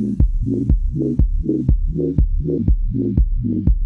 Thank you.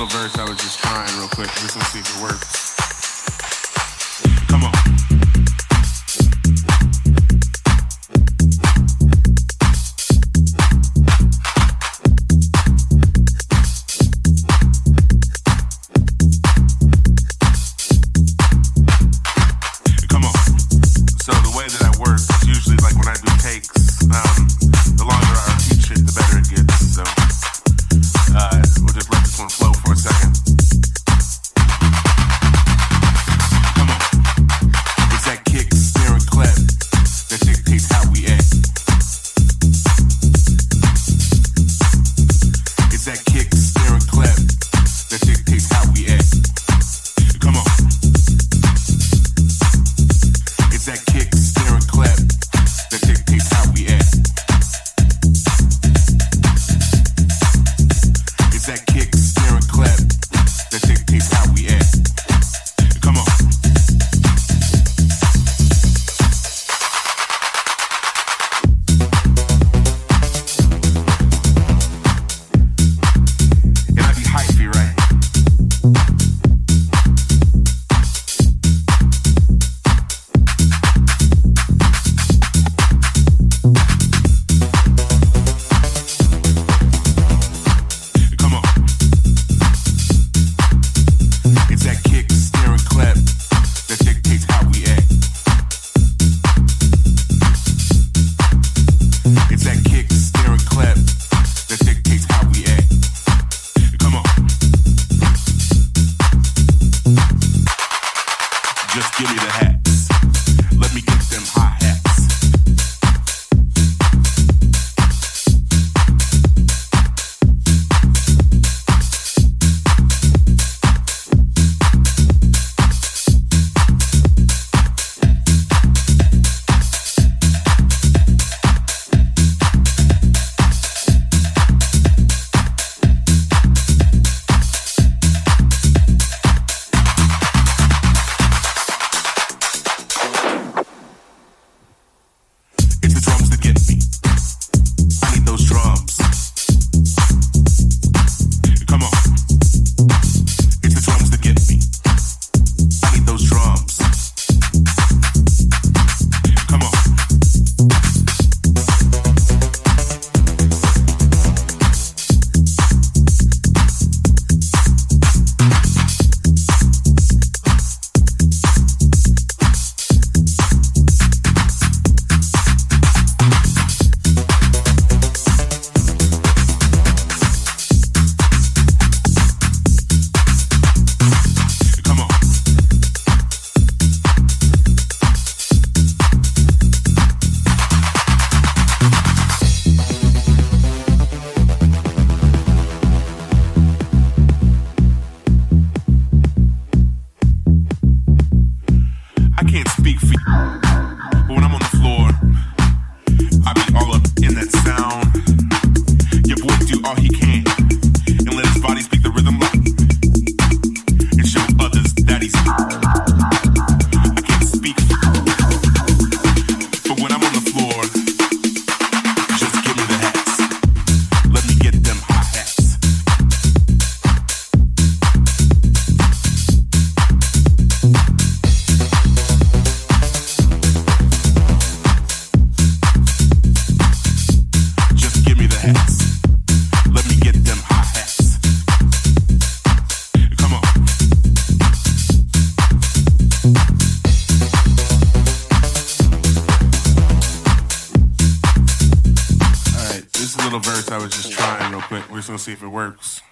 little verse I was just trying real quick. Just to see if it works. we're just gonna see if it works.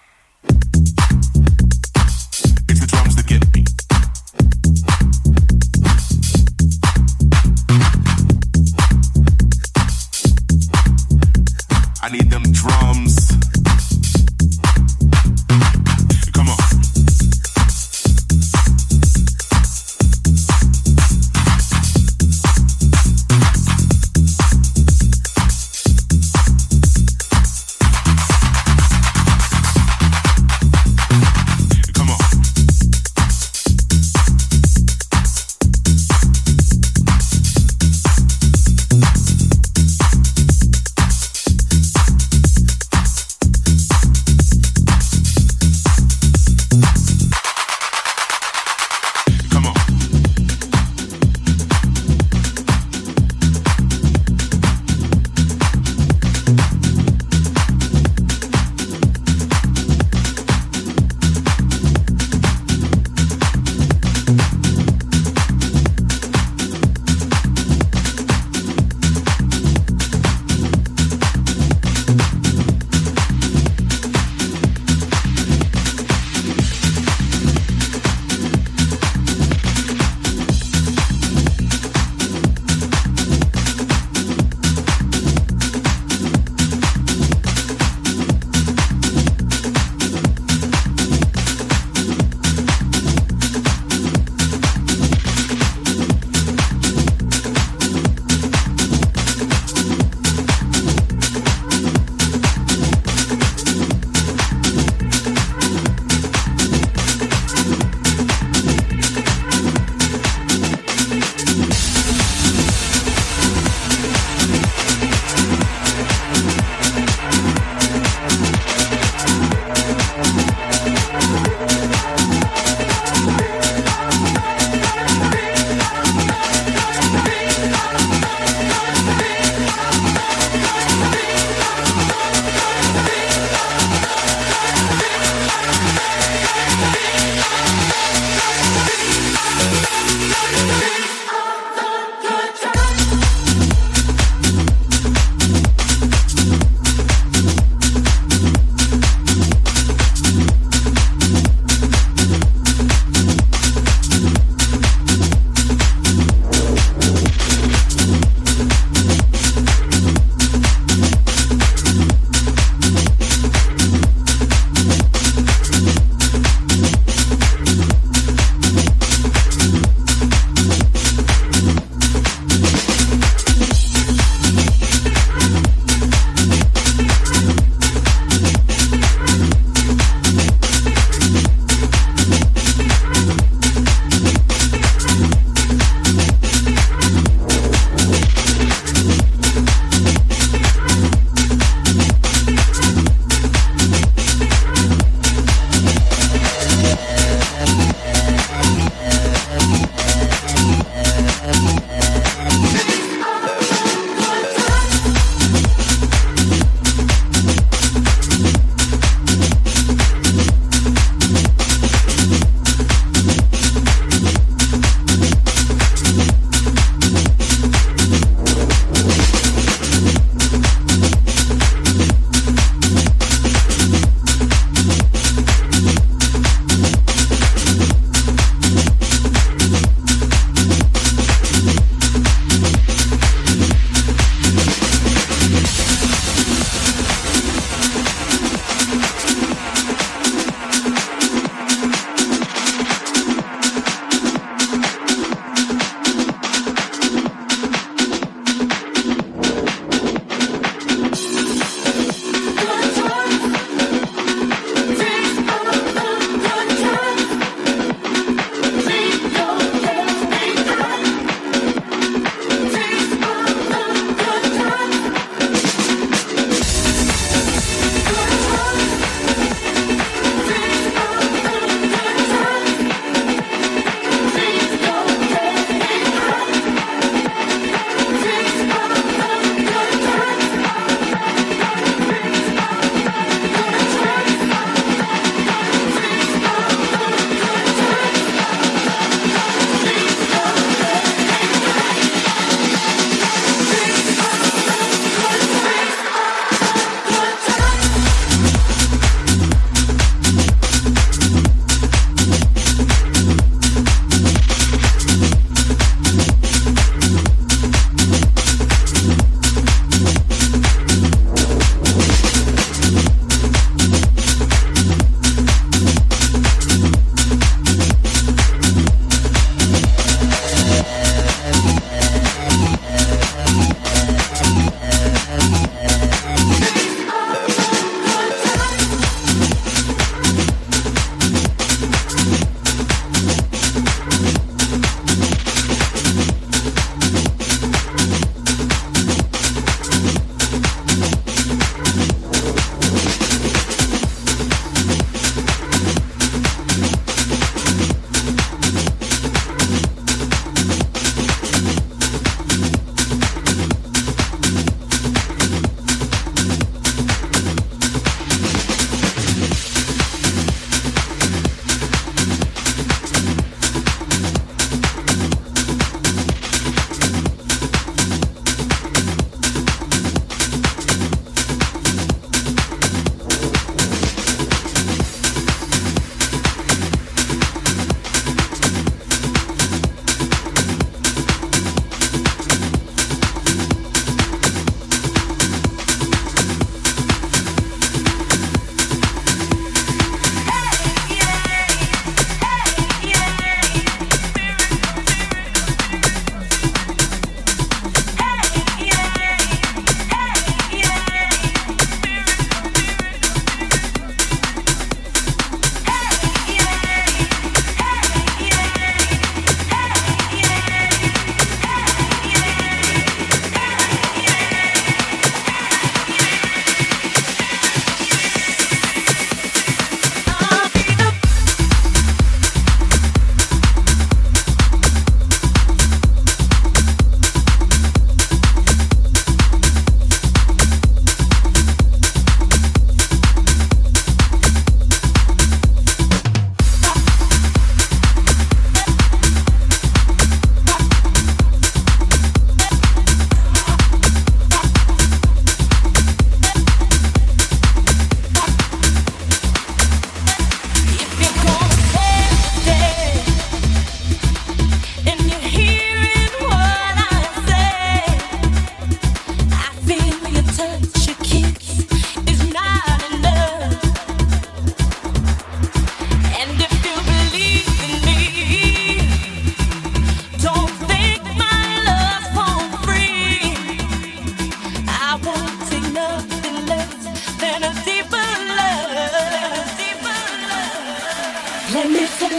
I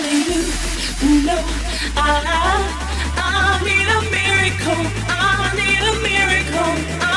need a miracle. I need a miracle.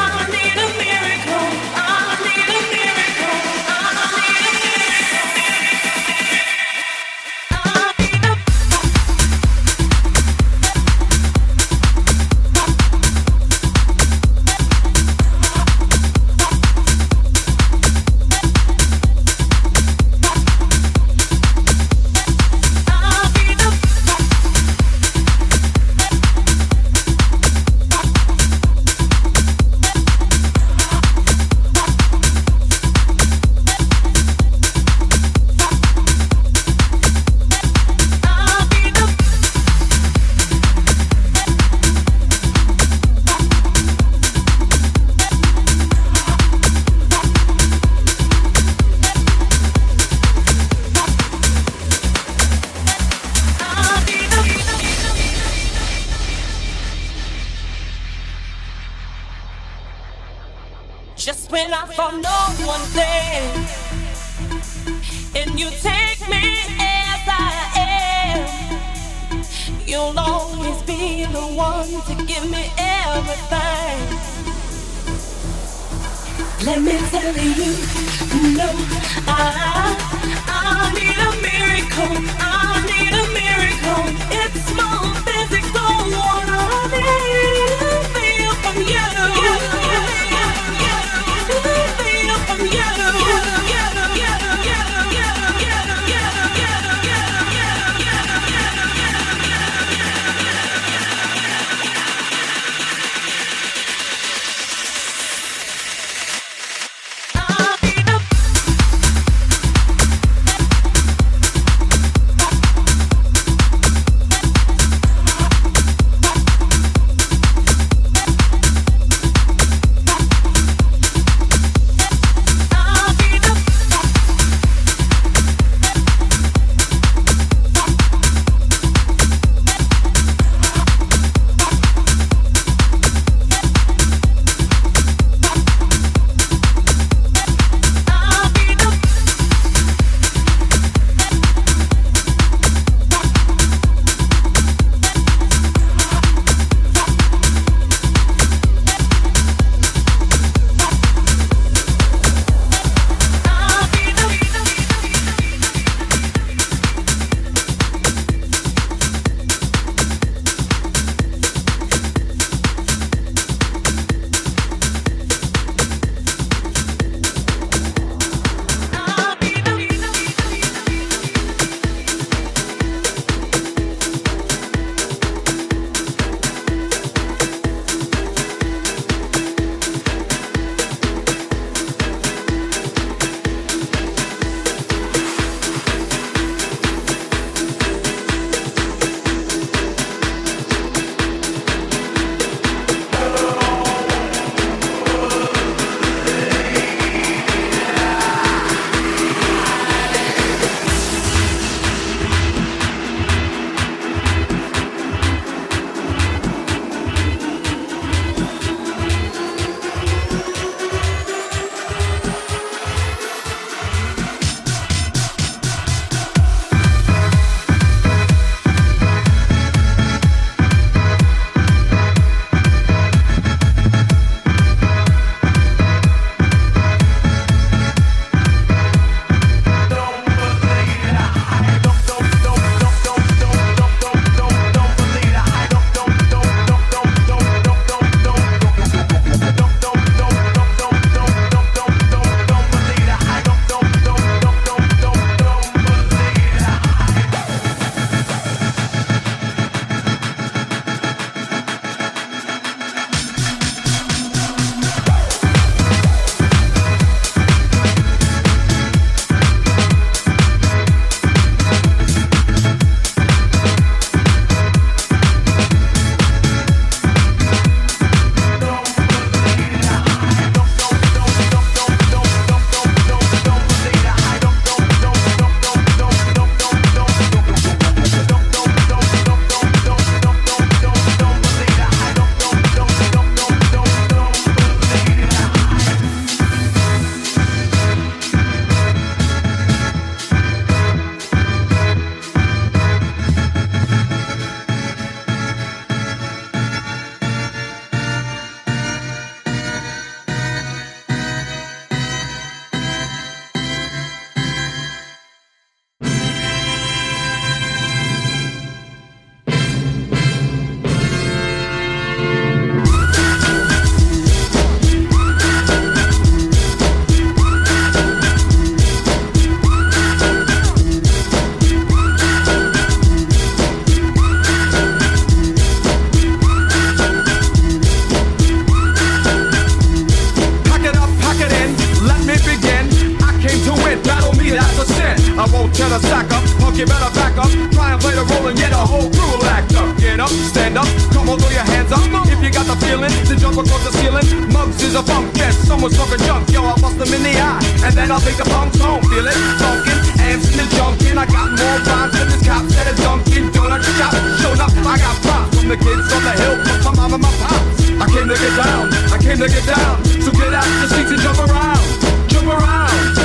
So get out the seats and jump around, jump around,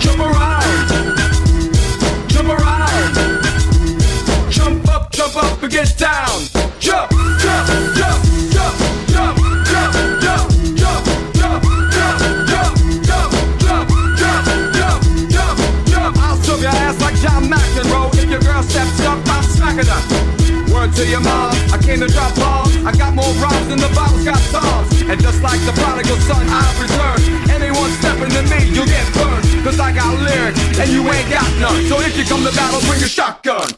jump around, jump around, jump up, jump up and get down, jump, jump, jump, jump, jump, jump, jump, jump, jump, jump, jump, jump, jump, jump, jump, jump, jump. I'll serve your ass like John McEnroe. If your girl steps up, I'm smacking her. Word to your mom, I came to drop bombs. I got more rhymes than the Bible's got songs. And just like the prodigal son, I've returned. Anyone stepping to me, you'll get burned. Cause I got lyrics, and you ain't got none. So if you come to battle, bring your shotgun.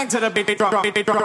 Bang to the beat drum beat drum